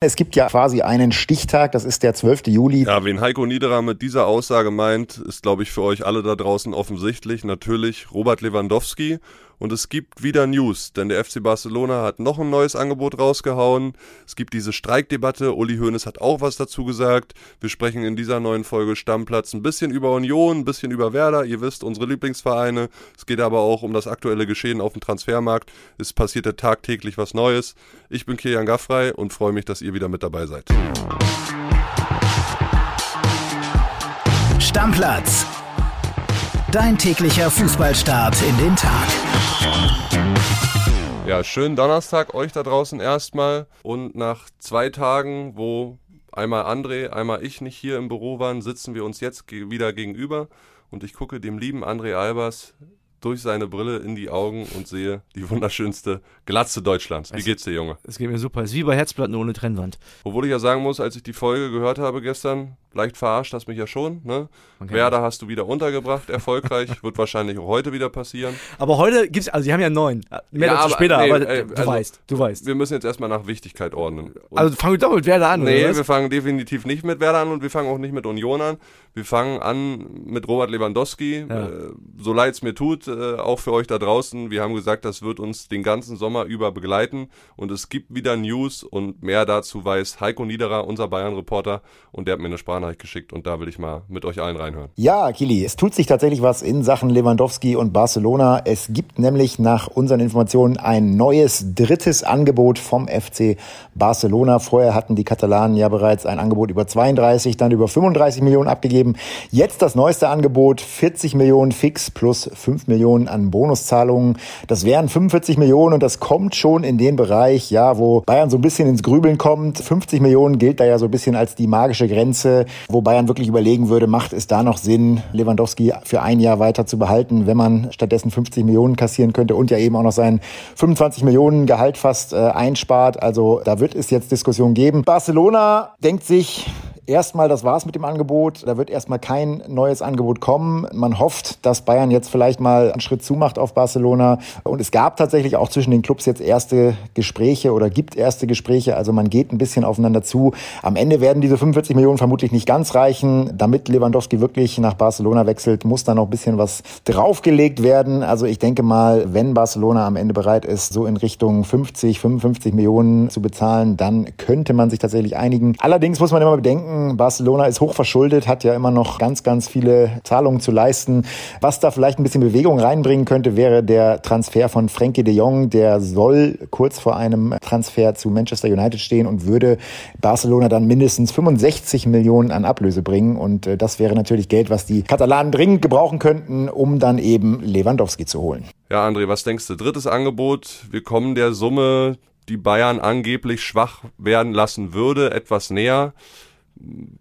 Es gibt ja quasi einen Stichtag, das ist der 12. Juli. Ja, wen Heiko Niederer mit dieser Aussage meint, ist, glaube ich, für euch alle da draußen offensichtlich. Natürlich Robert Lewandowski. Und es gibt wieder News, denn der FC Barcelona hat noch ein neues Angebot rausgehauen. Es gibt diese Streikdebatte. Uli Hoeneß hat auch was dazu gesagt. Wir sprechen in dieser neuen Folge Stammplatz ein bisschen über Union, ein bisschen über Werder. Ihr wisst, unsere Lieblingsvereine. Es geht aber auch um das aktuelle Geschehen auf dem Transfermarkt. Es passiert ja tagtäglich was Neues. Ich bin Kilian Gaffrey und freue mich, dass ihr wieder mit dabei seid. Stammplatz. Dein täglicher Fußballstart in den Tag. Ja, schönen Donnerstag euch da draußen erstmal. Und nach zwei Tagen, wo einmal André, einmal ich nicht hier im Büro waren, sitzen wir uns jetzt wieder gegenüber. Und ich gucke dem lieben André Albers durch seine Brille in die Augen und sehe die wunderschönste Glatze Deutschlands. Wie geht's dir, Junge? Es geht mir super. Es ist wie bei Herzplatten ohne Trennwand. Obwohl ich ja sagen muss, als ich die Folge gehört habe gestern, leicht verarscht hast mich ja schon. Ne? Okay. Werder hast du wieder untergebracht, erfolgreich. Wird wahrscheinlich auch heute wieder passieren. Aber heute gibt's, also sie haben ja neun. Mehr ja, dazu aber, später, nee, aber äh, du also, weißt, du weißt. Wir müssen jetzt erstmal nach Wichtigkeit ordnen. Und also fangen wir doch mit Werder an, Nee, wir fangen definitiv nicht mit Werder an und wir fangen auch nicht mit Union an. Wir fangen an mit Robert Lewandowski. Ja. Äh, so leid es mir tut, äh, auch für euch da draußen. Wir haben gesagt, das wird uns den ganzen Sommer über begleiten und es gibt wieder News und mehr dazu weiß Heiko Niederer, unser Bayern-Reporter und der hat mir eine Sprachnachricht geschickt und da will ich mal mit euch allen reinhören. Ja, Kili, es tut sich tatsächlich was in Sachen Lewandowski und Barcelona. Es gibt nämlich nach unseren Informationen ein neues drittes Angebot vom FC Barcelona. Vorher hatten die Katalanen ja bereits ein Angebot über 32, dann über 35 Millionen abgegeben. Jetzt das neueste Angebot, 40 Millionen fix plus 5 Millionen an Bonuszahlungen. Das wären 45 Millionen und das kommt schon in den Bereich, ja, wo Bayern so ein bisschen ins Grübeln kommt. 50 Millionen gilt da ja so ein bisschen als die magische Grenze, wo Bayern wirklich überlegen würde, macht es da noch Sinn, Lewandowski für ein Jahr weiter zu behalten, wenn man stattdessen 50 Millionen kassieren könnte und ja eben auch noch sein 25 Millionen Gehalt fast äh, einspart. Also da wird es jetzt Diskussionen geben. Barcelona denkt sich, Erstmal, das war's mit dem Angebot. Da wird erstmal kein neues Angebot kommen. Man hofft, dass Bayern jetzt vielleicht mal einen Schritt zumacht auf Barcelona. Und es gab tatsächlich auch zwischen den Clubs jetzt erste Gespräche oder gibt erste Gespräche. Also man geht ein bisschen aufeinander zu. Am Ende werden diese 45 Millionen vermutlich nicht ganz reichen. Damit Lewandowski wirklich nach Barcelona wechselt, muss da noch ein bisschen was draufgelegt werden. Also ich denke mal, wenn Barcelona am Ende bereit ist, so in Richtung 50, 55 Millionen zu bezahlen, dann könnte man sich tatsächlich einigen. Allerdings muss man immer bedenken, Barcelona ist hochverschuldet, hat ja immer noch ganz, ganz viele Zahlungen zu leisten. Was da vielleicht ein bisschen Bewegung reinbringen könnte, wäre der Transfer von Frenkie de Jong. Der soll kurz vor einem Transfer zu Manchester United stehen und würde Barcelona dann mindestens 65 Millionen an Ablöse bringen. Und äh, das wäre natürlich Geld, was die Katalanen dringend gebrauchen könnten, um dann eben Lewandowski zu holen. Ja, André, was denkst du? Drittes Angebot. Wir kommen der Summe, die Bayern angeblich schwach werden lassen würde, etwas näher.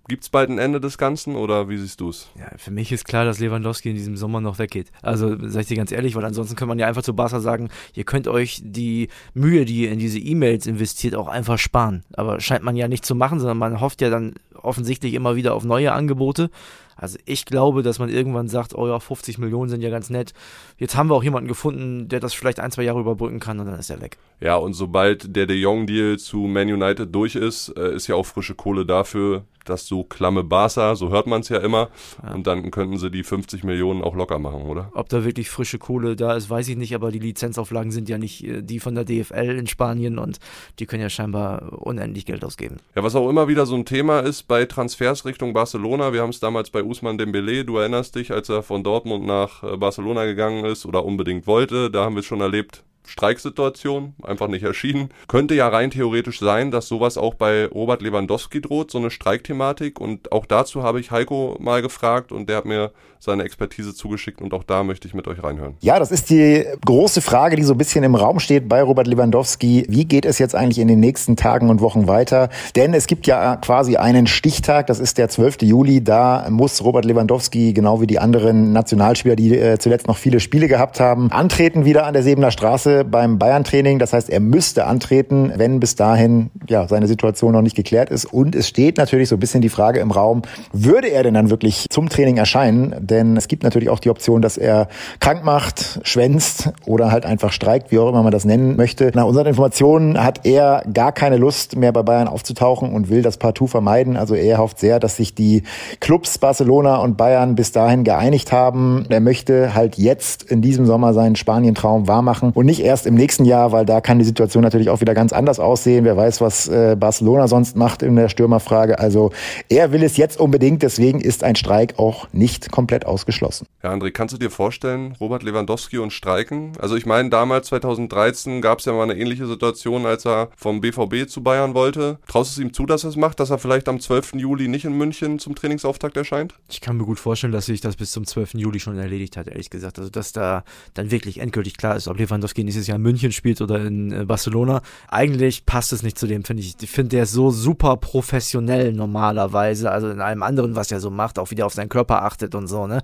Gibt es bald ein Ende des Ganzen oder wie siehst du es? Ja, für mich ist klar, dass Lewandowski in diesem Sommer noch weggeht. Also sag ich dir ganz ehrlich, weil ansonsten kann man ja einfach zu Barca sagen, ihr könnt euch die Mühe, die ihr in diese E-Mails investiert, auch einfach sparen. Aber scheint man ja nicht zu machen, sondern man hofft ja dann offensichtlich immer wieder auf neue Angebote. Also ich glaube, dass man irgendwann sagt, oh ja, 50 Millionen sind ja ganz nett. Jetzt haben wir auch jemanden gefunden, der das vielleicht ein, zwei Jahre überbrücken kann und dann ist er weg. Ja, und sobald der De Jong-Deal zu Man United durch ist, äh, ist ja auch frische Kohle dafür, das so klamme Barca, so hört man es ja immer. Ja. Und dann könnten sie die 50 Millionen auch locker machen, oder? Ob da wirklich frische Kohle da ist, weiß ich nicht, aber die Lizenzauflagen sind ja nicht äh, die von der DFL in Spanien und die können ja scheinbar unendlich Geld ausgeben. Ja, was auch immer wieder so ein Thema ist bei Transfers Richtung Barcelona, wir haben es damals bei Usman Dembele, du erinnerst dich, als er von Dortmund nach äh, Barcelona gegangen ist oder unbedingt wollte, da haben wir es schon erlebt, Streiksituation, einfach nicht erschienen. Könnte ja rein theoretisch sein, dass sowas auch bei Robert Lewandowski droht, so eine Streikthematik. Und auch dazu habe ich Heiko mal gefragt und der hat mir seine Expertise zugeschickt und auch da möchte ich mit euch reinhören. Ja, das ist die große Frage, die so ein bisschen im Raum steht bei Robert Lewandowski. Wie geht es jetzt eigentlich in den nächsten Tagen und Wochen weiter? Denn es gibt ja quasi einen Stichtag, das ist der 12. Juli. Da muss Robert Lewandowski, genau wie die anderen Nationalspieler, die äh, zuletzt noch viele Spiele gehabt haben, antreten wieder an der Sebener Straße heute beim Bayern-Training. Das heißt, er müsste antreten, wenn bis dahin ja seine Situation noch nicht geklärt ist. Und es steht natürlich so ein bisschen die Frage im Raum, würde er denn dann wirklich zum Training erscheinen? Denn es gibt natürlich auch die Option, dass er krank macht, schwänzt oder halt einfach streikt, wie auch immer man das nennen möchte. Nach unseren Informationen hat er gar keine Lust mehr bei Bayern aufzutauchen und will das partout vermeiden. Also er hofft sehr, dass sich die Clubs Barcelona und Bayern bis dahin geeinigt haben. Er möchte halt jetzt in diesem Sommer seinen Spanien-Traum wahrmachen und nicht erst im nächsten Jahr, weil da kann die Situation natürlich auch wieder ganz anders aussehen. Wer weiß, was äh, Barcelona sonst macht in der Stürmerfrage. Also er will es jetzt unbedingt, deswegen ist ein Streik auch nicht komplett ausgeschlossen. Ja, André, kannst du dir vorstellen, Robert Lewandowski und Streiken? Also ich meine, damals 2013 gab es ja mal eine ähnliche Situation, als er vom BVB zu Bayern wollte. Traust du es ihm zu, dass er es macht, dass er vielleicht am 12. Juli nicht in München zum Trainingsauftakt erscheint? Ich kann mir gut vorstellen, dass sich das bis zum 12. Juli schon erledigt hat, ehrlich gesagt. Also dass da dann wirklich endgültig klar ist, ob Lewandowski nächstes Jahr in München spielt oder in äh, Barcelona. Eigentlich passt es nicht zu dem, finde ich. Ich finde, der ist so super professionell normalerweise, also in allem anderen, was er so macht, auch wieder auf seinen Körper achtet und so, ne?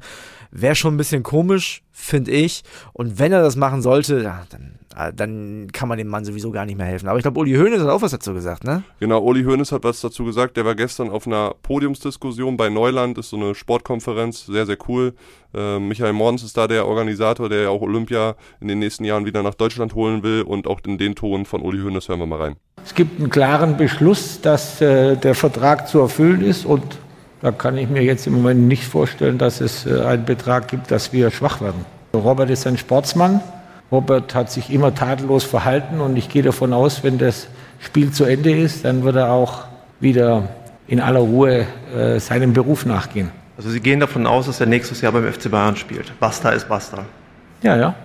Wäre schon ein bisschen komisch, finde ich. Und wenn er das machen sollte, ja, dann, äh, dann kann man dem Mann sowieso gar nicht mehr helfen. Aber ich glaube, Uli Hoeneß hat auch was dazu gesagt, ne? Genau, Uli Hoeneß hat was dazu gesagt. Der war gestern auf einer Podiumsdiskussion bei Neuland, ist so eine Sportkonferenz, sehr, sehr cool. Äh, Michael Morgens ist da der Organisator, der ja auch Olympia in den nächsten Jahren wieder nach Deutschland holen will. Und auch in den Ton von Uli Hoeneß hören wir mal rein. Es gibt einen klaren Beschluss, dass äh, der Vertrag zu erfüllen ist und da kann ich mir jetzt im Moment nicht vorstellen, dass es äh, einen Betrag gibt, dass wir schwach werden. Robert ist ein Sportsmann. Robert hat sich immer tadellos verhalten und ich gehe davon aus, wenn das Spiel zu Ende ist, dann wird er auch wieder in aller Ruhe äh, seinem Beruf nachgehen. Also Sie gehen davon aus, dass er nächstes Jahr beim FC Bayern spielt. Basta ist Basta. Ja, ja.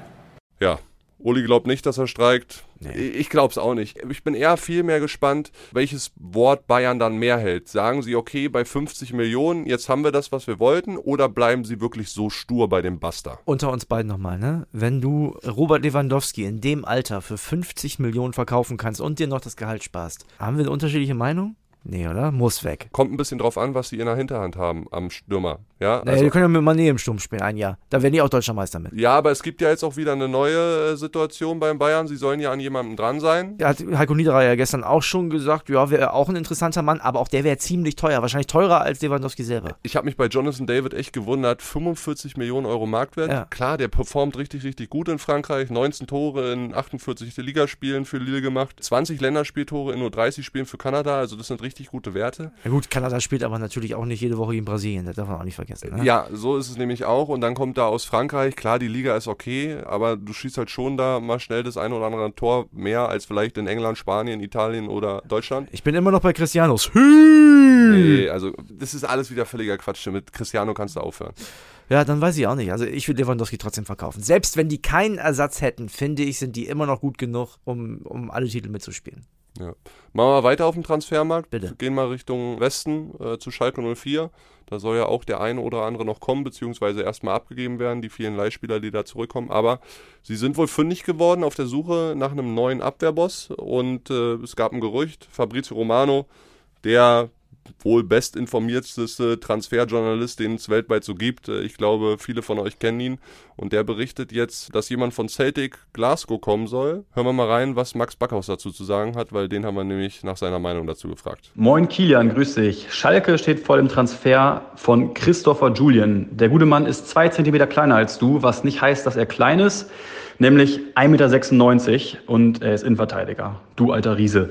Ja, Uli glaubt nicht, dass er streikt. Nee. Ich glaube es auch nicht. Ich bin eher viel mehr gespannt, welches Wort Bayern dann mehr hält. Sagen sie, okay, bei 50 Millionen, jetzt haben wir das, was wir wollten, oder bleiben sie wirklich so stur bei dem Buster? Unter uns beiden nochmal, ne? Wenn du Robert Lewandowski in dem Alter für 50 Millionen verkaufen kannst und dir noch das Gehalt sparst, haben wir eine unterschiedliche Meinung? Nee, oder? Muss weg. Kommt ein bisschen drauf an, was sie in der Hinterhand haben am Stürmer. Ja, naja, also, die können ja mit Mané im Sturm spielen, ein Jahr. Da werden die auch Deutscher Meister mit. Ja, aber es gibt ja jetzt auch wieder eine neue äh, Situation beim Bayern. Sie sollen ja an jemandem dran sein. Ja, hat Heiko Niederer ja gestern auch schon gesagt, ja, wäre auch ein interessanter Mann, aber auch der wäre ziemlich teuer. Wahrscheinlich teurer als Lewandowski selber. Ich habe mich bei Jonathan David echt gewundert. 45 Millionen Euro Marktwert. Ja. Klar, der performt richtig, richtig gut in Frankreich. 19 Tore in 48 Ligaspielen für Lille gemacht. 20 Länderspieltore in nur 30 Spielen für Kanada. Also das sind richtig gute Werte. Ja gut, Kanada spielt aber natürlich auch nicht jede Woche in Brasilien. Das darf man auch nicht vergessen. Ne? Ja, so ist es nämlich auch. Und dann kommt da aus Frankreich, klar, die Liga ist okay, aber du schießt halt schon da mal schnell das eine oder andere Tor mehr als vielleicht in England, Spanien, Italien oder Deutschland. Ich bin immer noch bei Cristianos. Nee, also das ist alles wieder völliger Quatsch. Mit Cristiano kannst du aufhören. Ja, dann weiß ich auch nicht. Also ich würde Lewandowski trotzdem verkaufen. Selbst wenn die keinen Ersatz hätten, finde ich, sind die immer noch gut genug, um, um alle Titel mitzuspielen. Ja. Machen wir weiter auf dem Transfermarkt. Bitte. Gehen mal Richtung Westen äh, zu Schalke 04. Da soll ja auch der eine oder andere noch kommen, beziehungsweise erstmal abgegeben werden, die vielen Leihspieler, die da zurückkommen. Aber sie sind wohl fündig geworden auf der Suche nach einem neuen Abwehrboss. Und äh, es gab ein Gerücht, Fabrizio Romano, der wohl bestinformierteste Transferjournalist, den es weltweit so gibt. Äh, ich glaube, viele von euch kennen ihn. Und der berichtet jetzt, dass jemand von Celtic Glasgow kommen soll. Hören wir mal rein, was Max Backhaus dazu zu sagen hat, weil den haben wir nämlich nach seiner Meinung dazu gefragt. Moin Kilian, grüß dich. Schalke steht vor dem Transfer von Christopher Julian. Der gute Mann ist zwei Zentimeter kleiner als du, was nicht heißt, dass er klein ist, nämlich 1,96 Meter und er ist Innenverteidiger. Du alter Riese.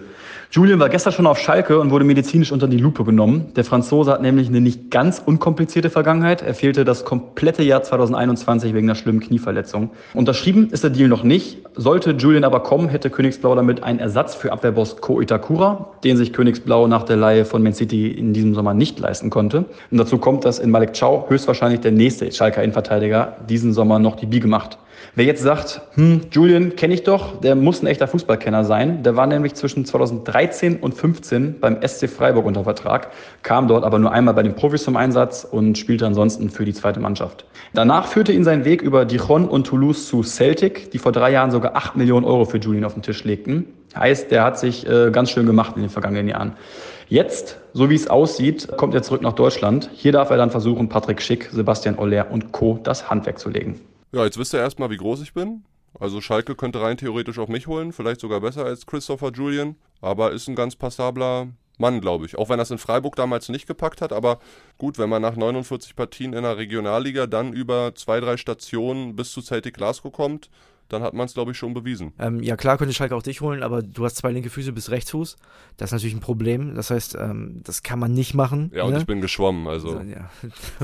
Julian war gestern schon auf Schalke und wurde medizinisch unter die Lupe genommen. Der Franzose hat nämlich eine nicht ganz unkomplizierte Vergangenheit. Er fehlte das komplette Jahr 2021 wegen einer schlimmen Knieverletzung. Unterschrieben ist der Deal noch nicht. Sollte Julian aber kommen, hätte Königsblau damit einen Ersatz für Abwehrboss Ko Itakura, den sich Königsblau nach der Leihe von Man City in diesem Sommer nicht leisten konnte. Und dazu kommt, dass in Malik Chow höchstwahrscheinlich der nächste Schalker Innenverteidiger diesen Sommer noch die Biege macht. Wer jetzt sagt, hm, Julian kenne ich doch, der muss ein echter Fußballkenner sein. Der war nämlich zwischen 2013 und 15 beim SC Freiburg unter Vertrag, kam dort aber nur einmal bei den Profis zum Einsatz und spielte ansonsten für die zweite Mannschaft. Danach führte ihn sein Weg über Dijon und Toulouse zu Celtic, die vor drei Jahren sogar 8 Millionen Euro für Julian auf den Tisch legten. Heißt, der hat sich äh, ganz schön gemacht in den vergangenen Jahren. Jetzt, so wie es aussieht, kommt er zurück nach Deutschland. Hier darf er dann versuchen, Patrick Schick, Sebastian Aller und Co. das Handwerk zu legen. Ja, jetzt wisst ihr erstmal, wie groß ich bin. Also Schalke könnte rein theoretisch auch mich holen, vielleicht sogar besser als Christopher Julian, aber ist ein ganz passabler Mann, glaube ich. Auch wenn es in Freiburg damals nicht gepackt hat, aber gut, wenn man nach 49 Partien in der Regionalliga dann über zwei, drei Stationen bis zu Celtic Glasgow kommt, dann hat man es, glaube ich, schon bewiesen. Ähm, ja, klar könnte Schalke auch dich holen, aber du hast zwei linke Füße bis Rechtsfuß. Das ist natürlich ein Problem. Das heißt, ähm, das kann man nicht machen. Ja, und ne? ich bin geschwommen, also So, ja.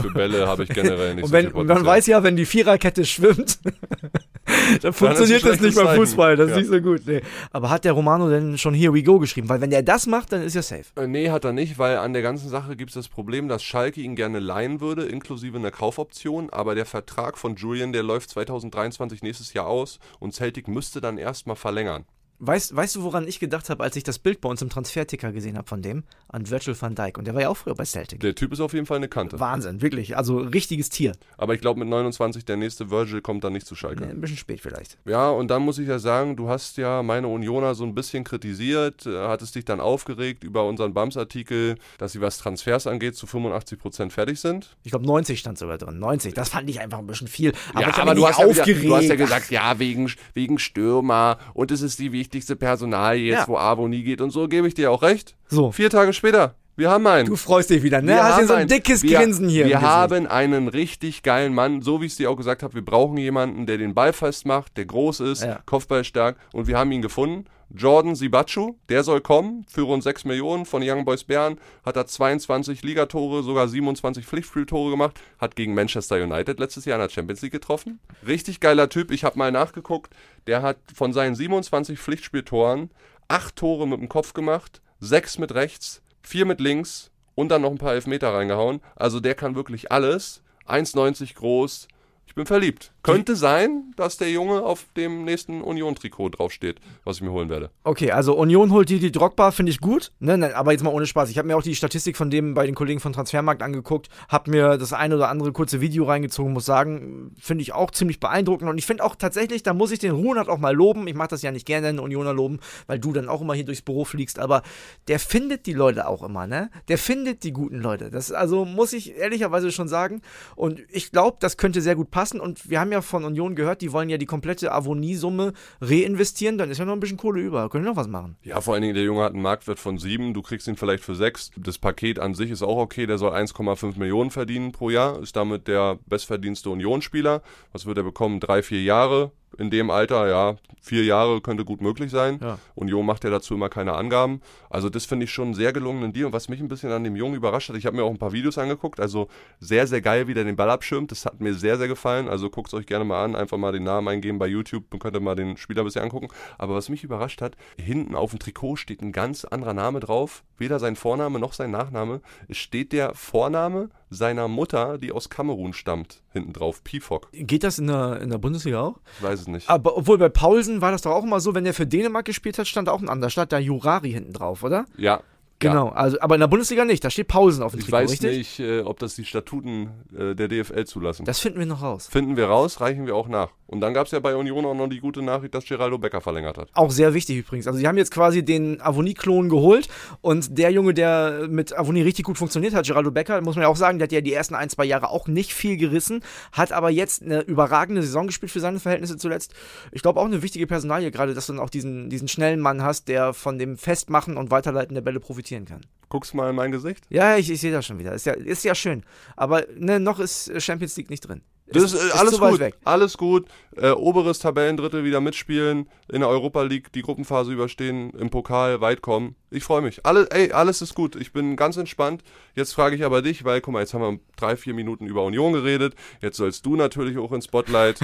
für Bälle habe ich generell nicht Und, so wenn, viel und man weiß ja, wenn die Viererkette schwimmt, dann funktioniert das nicht beim. Fußball. Das ist Ja. nicht so gut. Nee. Aber hat der Romano denn schon Here We Go geschrieben? Weil wenn der das macht, dann ist ja safe. Äh, Nee, hat er nicht, weil an der ganzen Sache gibt es das Problem, dass Schalke ihn gerne leihen würde, inklusive einer Kaufoption, aber der Vertrag von Julian, der läuft 2023 nächstes Jahr aus und Celtic müsste dann erstmal verlängern. Weißt, weißt du, woran ich gedacht habe, als ich das Bild bei uns im Transferticker gesehen habe von dem? An Virgil van Dijk. Und der war ja auch früher bei Celtic. Der Typ ist auf jeden Fall eine Kante. Wahnsinn, wirklich. Also richtiges Tier. Aber ich glaube, mit 29 der nächste Virgil kommt dann nicht zu Schalke. Nee, ein bisschen spät vielleicht. Ja, und dann muss ich ja sagen, du hast ja meine Unioner so ein bisschen kritisiert, äh, hattest dich dann aufgeregt über unseren BAMS-Artikel, dass sie, was Transfers angeht, zu 85% fertig sind. Ich glaube, 90 stand sogar drin. 90. Das fand ich einfach ein bisschen viel. Aber ja, aber du hast ja, wieder, aufgeregt. du hast ja gesagt, ja, wegen, wegen Stürmer und es ist die wichtigste Personalie jetzt, Ja. wo Avo nie geht und so, gebe ich dir auch recht. So. Vier Tage später, wir haben einen. Du freust dich wieder, ne? Wir Hast hier haben so ein dickes wir, Grinsen hier. Wir haben einen richtig geilen Mann, so wie ich es dir auch gesagt habe. Wir brauchen jemanden, der den Ball festmacht, der groß ist, Ja. Kopfballstark und wir haben ihn gefunden. Jordan Sibachu, der soll kommen für rund 6 Millionen von Young Boys Bern, hat er 22 Ligatore, sogar 27 Pflichtspieltore gemacht, hat gegen Manchester United letztes Jahr in der Champions League getroffen. Richtig geiler Typ, ich habe mal nachgeguckt, der hat von seinen 27 Pflichtspieltoren 8 Tore mit dem Kopf gemacht, 6 mit rechts, 4 mit links und dann noch ein paar Elfmeter reingehauen. Also der kann wirklich alles. 1,90 groß. Ich bin verliebt. Könnte sein, dass der Junge auf dem nächsten Union-Trikot draufsteht, was ich mir holen werde. Okay, also Union holt die, die Drogba, finde ich gut. Ne, ne, aber jetzt mal ohne Spaß. Ich habe mir auch die Statistik von dem bei den Kollegen von Transfermarkt angeguckt, habe mir das eine oder andere kurze Video reingezogen, muss sagen, finde ich auch ziemlich beeindruckend. Und ich finde auch tatsächlich, da muss ich den Runert auch mal loben. Ich mache das ja nicht gerne, den Unioner loben, weil du dann auch immer hier durchs Büro fliegst. Aber der findet die Leute auch immer, ne? Der findet die guten Leute. Das also muss ich ehrlicherweise schon sagen. Und ich glaube, das könnte sehr gut passen. Und wir haben ja von Union gehört, die wollen ja die komplette Avonie-Summe reinvestieren. Dann ist ja noch ein bisschen Kohle über. Können noch was machen? Ja, vor allen Dingen, der Junge hat einen Marktwert von 7, du kriegst ihn vielleicht für 6. Das Paket an sich ist auch okay, der soll 1,5 Millionen verdienen pro Jahr, ist damit der bestverdienste Unionsspieler. Was wird er bekommen? Drei, vier Jahre. In dem Alter, ja, vier Jahre könnte gut möglich sein. Ja. Union macht ja dazu immer keine Angaben. Also das finde ich schon einen sehr gelungenen Deal. Und was mich ein bisschen an dem Jungen überrascht hat, ich habe mir auch ein paar Videos angeguckt. Also sehr, sehr geil, wie der den Ball abschirmt. Das hat mir sehr, sehr gefallen. Also guckt es euch gerne mal an. Einfach mal den Namen eingeben bei YouTube und könnt ihr mal den Spieler ein bisschen angucken. Aber was mich überrascht hat, hinten auf dem Trikot steht ein ganz anderer Name drauf. Weder sein Vorname noch sein Nachname. Es steht der Vorname seiner Mutter, die aus Kamerun stammt, hinten drauf. Pifok. Geht das in der, in der Bundesliga auch? Ich weiß es nicht. Aber obwohl bei Paulsen war das doch auch immer so, wenn er für Dänemark gespielt hat, stand auch ein anderer. Stand da Jurari hinten drauf, oder? Ja. Genau. Ja. Also, aber in der Bundesliga nicht. Da steht Paulsen auf dem Ich Trikot, weiß richtig? nicht, äh, ob das die Statuten äh, der DFL zulassen. Das finden wir noch raus. Finden wir raus, reichen wir auch nach. Und dann gab es ja bei Union auch noch die gute Nachricht, dass Geraldo Becker verlängert hat. Auch sehr wichtig übrigens. Also sie haben jetzt quasi den Avonie-Klon geholt und der Junge, der mit Avonie richtig gut funktioniert hat, Geraldo Becker, muss man ja auch sagen, der hat ja die ersten ein, zwei Jahre auch nicht viel gerissen, hat aber jetzt eine überragende Saison gespielt für seine Verhältnisse zuletzt. Ich glaube auch eine wichtige Personalie, gerade dass du dann auch diesen, diesen schnellen Mann hast, der von dem Festmachen und Weiterleiten der Bälle profitieren kann. Guckst mal in mein Gesicht. Ja, ich, ich sehe das schon wieder. Ist ja, ist ja schön. Aber ne, noch ist Champions League nicht drin. Das ist, äh, alles zu weit gut. weg. Alles gut. Äh, oberes Tabellendrittel wieder mitspielen, in der Europa League die Gruppenphase überstehen, im Pokal weit kommen. Ich freue mich. Alle, ey, alles ist gut. Ich bin ganz entspannt. Jetzt frage ich aber dich, weil, guck mal, jetzt haben wir drei, vier Minuten über Union geredet. Jetzt sollst du natürlich auch ins Spotlight.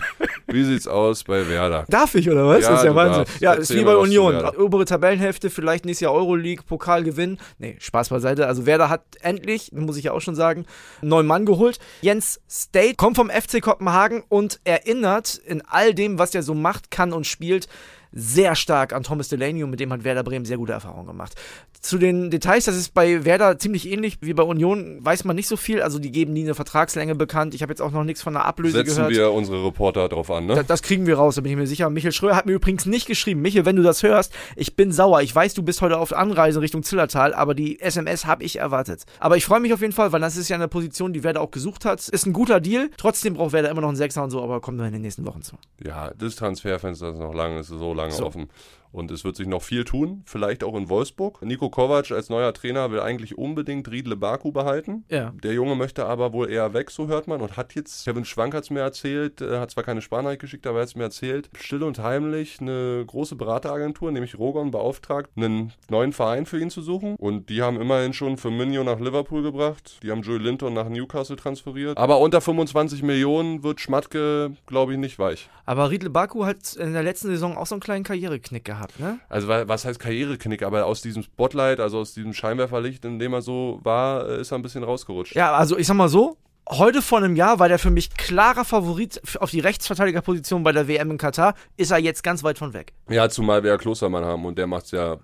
Wie sieht's aus bei Werder? Darf ich, oder was? Ja, das ist ja Wahnsinn. darfst. Ja, Erzähl ist wie bei Union. Obere Tabellenhälfte, vielleicht nächstes Jahr Euroleague, Pokal gewinnen. Nee, Spaß beiseite. Also Werder hat endlich, muss ich ja auch schon sagen, einen neuen Mann geholt. Jens State kommt vom FC Kopenhagen und erinnert in all dem, was er so macht, kann und spielt, sehr stark an Thomas Delaney und mit dem hat Werder Bremen sehr gute Erfahrungen gemacht. Zu den Details, das ist bei Werder ziemlich ähnlich wie bei Union, weiß man nicht so viel. Also die geben nie eine Vertragslänge bekannt. Ich habe jetzt auch noch nichts von einer Ablöse Setzen gehört. wir unsere Reporter drauf an, ne? Da, das kriegen wir raus, da bin ich mir sicher. Michael Schröer hat mir übrigens nicht geschrieben. Michael, wenn du das hörst, ich bin sauer. Ich weiß, du bist heute auf Anreise Richtung Zillertal, aber die SMS habe ich erwartet. Aber ich freue mich auf jeden Fall, weil das ist ja eine Position, die Werder auch gesucht hat. Ist ein guter Deal. Trotzdem braucht Werder immer noch einen Sechser und so, aber kommen wir in den nächsten Wochen zu. Ja, das Transferfenster ist noch lange, ist so lange So. offen. Und es wird sich noch viel tun, vielleicht auch in Wolfsburg. Nico Kovac als neuer Trainer will eigentlich unbedingt Riedle Baku behalten. Ja. Der Junge möchte aber wohl eher weg, so hört man. Und hat jetzt, Kevin Schwank hat es mir erzählt, äh, hat zwar keine Sparnachricht geschickt, aber er hat es mir erzählt, still und heimlich eine große Berateragentur, nämlich Rogon, beauftragt, einen neuen Verein für ihn zu suchen. Und die haben immerhin schon Firmino nach Liverpool gebracht. Die haben Joey Linton nach Newcastle transferiert. Aber unter 25 Millionen wird Schmatke, glaube ich, nicht weich. Aber Riedle Baku hat in der letzten Saison auch so einen kleinen Karriereknick gehabt, ne? Also wa- was heißt Karriereknick, aber aus diesem Spotlight, also aus diesem Scheinwerferlicht, in dem er so war, äh, ist er ein bisschen rausgerutscht. Ja, also ich sag mal so, heute vor einem Jahr war der für mich klarer Favorit auf die Rechtsverteidigerposition bei der WM in Katar, ist er jetzt ganz weit von weg. Ja, zumal wir ja Klostermann haben und der macht's ja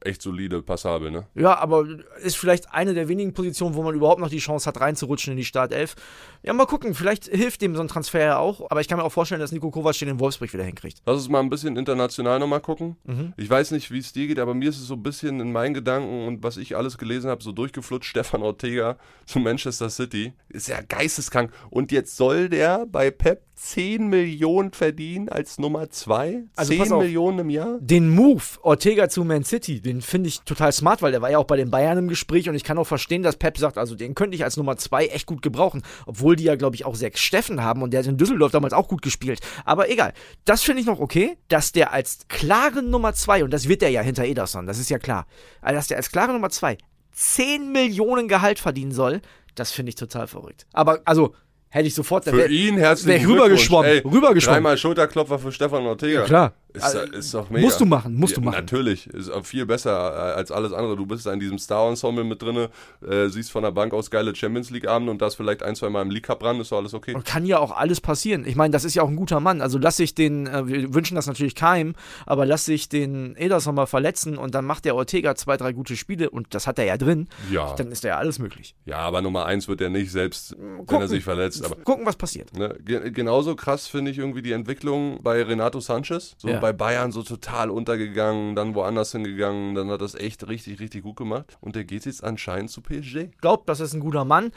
echt solide, passabel, ne? Ja, aber ist vielleicht eine der wenigen Positionen, wo man überhaupt noch die Chance hat, reinzurutschen in die Startelf. Ja, mal gucken, vielleicht hilft dem so ein Transfer ja auch, aber ich kann mir auch vorstellen, dass Nico Kovac den in Wolfsburg wieder hinkriegt. Lass uns mal ein bisschen international nochmal gucken. Mhm. Ich weiß nicht, wie es dir geht, aber mir ist es so ein bisschen in meinen Gedanken und was ich alles gelesen habe, so durchgeflutscht, Stefan Ortega zu Manchester City. Ist ja geisteskrank. Und jetzt soll der bei Pep 10 Millionen verdienen als Nummer 2? Also 10 pass auf. Millionen im Jahr? Den Move Ortega zu Man City, den finde ich total smart, weil der war ja auch bei den Bayern im Gespräch und ich kann auch verstehen, dass Pep sagt, also den könnte ich als Nummer zwei echt gut gebrauchen, obwohl die ja, glaube ich, auch sechs Steffen haben und der hat in Düsseldorf damals auch gut gespielt. Aber egal, das finde ich noch okay, dass der als klare Nummer zwei, und das wird der ja hinter Ederson, das ist ja klar, also dass der als klare Nummer zwei 10 Millionen Gehalt verdienen soll, das finde ich total verrückt. Aber also, hätte ich sofort... Für ihn wär ich rübergeschwommen, Glückwunsch. Ey, rübergeschwommen. Dreimal Schulterklopfer für Stefan Ortega. Ja, klar. Ist, Also, ist doch mega. musst du machen, musst du Ja, machen. Natürlich. Ist viel besser äh, als alles andere. Du bist in diesem Star-Ensemble mit drinne, äh, siehst von der Bank aus geile Champions League-Abende und das vielleicht ein, zwei Mal im League Cup ran, ist doch alles okay. Und kann ja auch alles passieren. Ich meine, das ist ja auch ein guter Mann. Also lass sich den, äh, wir wünschen das natürlich keinem, aber lass sich den Ederson mal verletzen und dann macht der Ortega zwei, drei gute Spiele und das hat er ja drin. Ja. Dann ist da ja alles möglich. Ja, aber Nummer eins wird er nicht, selbst wenn er Gucken. sich verletzt. Aber Gucken, was passiert. Ne, ge genauso krass finde ich irgendwie die Entwicklung bei Renato Sanchez. So Ja. Bei Bayern so total untergegangen, dann woanders hingegangen, dann hat das echt richtig, richtig gut gemacht. Und der geht jetzt anscheinend zu PSG. Glaubt, das ist ein guter Mann.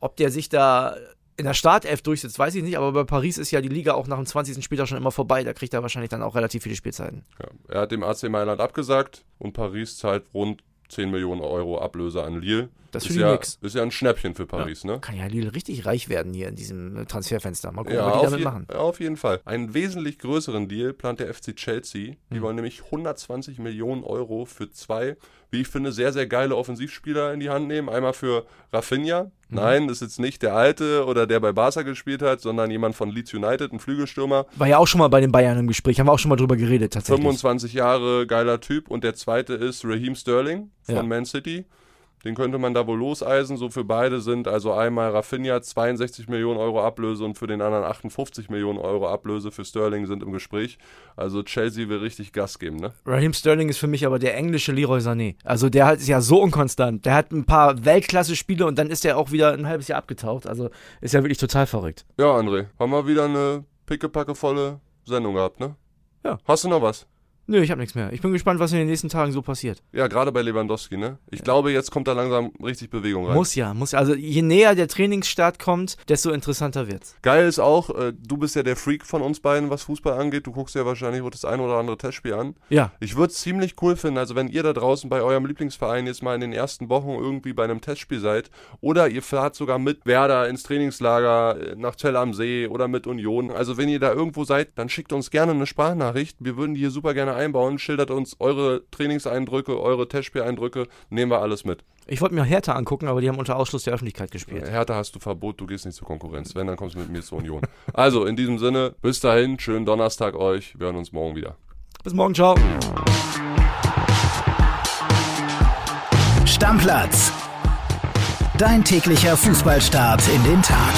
Ob der sich da in der Startelf durchsetzt, weiß ich nicht, aber bei Paris ist ja die Liga auch nach dem 20. Spieltag schon immer vorbei. Da kriegt er wahrscheinlich dann auch relativ viele Spielzeiten. Ja. Er hat dem AC Mailand abgesagt und Paris zahlt rund 10 Millionen Euro Ablöse an Lille. Das ist ja, nix. ist ja ein Schnäppchen für Paris, ne? Kann ja Lille richtig reich werden hier in diesem äh, Transferfenster. Mal gucken, Ja, was die damit je machen. ja, auf jeden Fall. Einen wesentlich größeren Deal plant der FC Chelsea. Die Hm. wollen nämlich 120 Millionen Euro für zwei, wie ich finde, sehr, sehr geile Offensivspieler in die Hand nehmen. Einmal für Rafinha. Hm. Nein, das ist jetzt nicht der alte oder der bei Barca gespielt hat, sondern jemand von Leeds United, ein Flügelstürmer. War ja auch schon mal bei den Bayern im Gespräch, haben wir auch schon mal drüber geredet tatsächlich. 25 Jahre, geiler Typ. Und der zweite ist Raheem Sterling von Ja. Man City. Den könnte man da wohl loseisen. So für beide sind also einmal Rafinha 62 Millionen Euro Ablöse und für den anderen 58 Millionen Euro Ablöse für Sterling sind im Gespräch. Also Chelsea will richtig Gas geben, ne? Raheem Sterling ist für mich aber der englische Leroy Sané. Also der hat, ist ja so unkonstant. Der hat ein paar Weltklasse-Spiele und dann ist er auch wieder ein halbes Jahr abgetaucht. Also ist ja wirklich total verrückt. Ja, André, haben wir wieder eine pickepackevolle Sendung gehabt, ne? Ja. Hast du noch was? Nö, ich habe nichts mehr. Ich bin gespannt, was in den nächsten Tagen so passiert. Ja, gerade bei Lewandowski, ne? Ich glaube, jetzt kommt da langsam richtig Bewegung rein. Muss ja, muss ja. Also je näher der Trainingsstart kommt, desto interessanter wird's. Geil ist auch, äh, du bist ja der Freak von uns beiden, was Fußball angeht. Du guckst ja wahrscheinlich das ein oder andere Testspiel an. Ja. Ich würde es ziemlich cool finden, also wenn ihr da draußen bei eurem Lieblingsverein jetzt mal in den ersten Wochen irgendwie bei einem Testspiel seid oder ihr fahrt sogar mit Werder ins Trainingslager äh, nach Zell am See oder mit Union. Also wenn ihr da irgendwo seid, dann schickt uns gerne eine Sprachnachricht. Wir würden die hier super gerne einbauen. Schildert uns eure Trainingseindrücke, eure Testspieleindrücke. Nehmen wir alles mit. Ich wollte mir Hertha angucken, aber die haben unter Ausschluss der Öffentlichkeit gespielt. Hertha hast du Verbot, du gehst nicht zur Konkurrenz. Wenn, dann kommst du mit mir zur Union. Also in diesem Sinne, bis dahin, schönen Donnerstag euch. Wir hören uns morgen wieder. Bis morgen, ciao. Stammplatz. Dein täglicher Fußballstart in den Tag.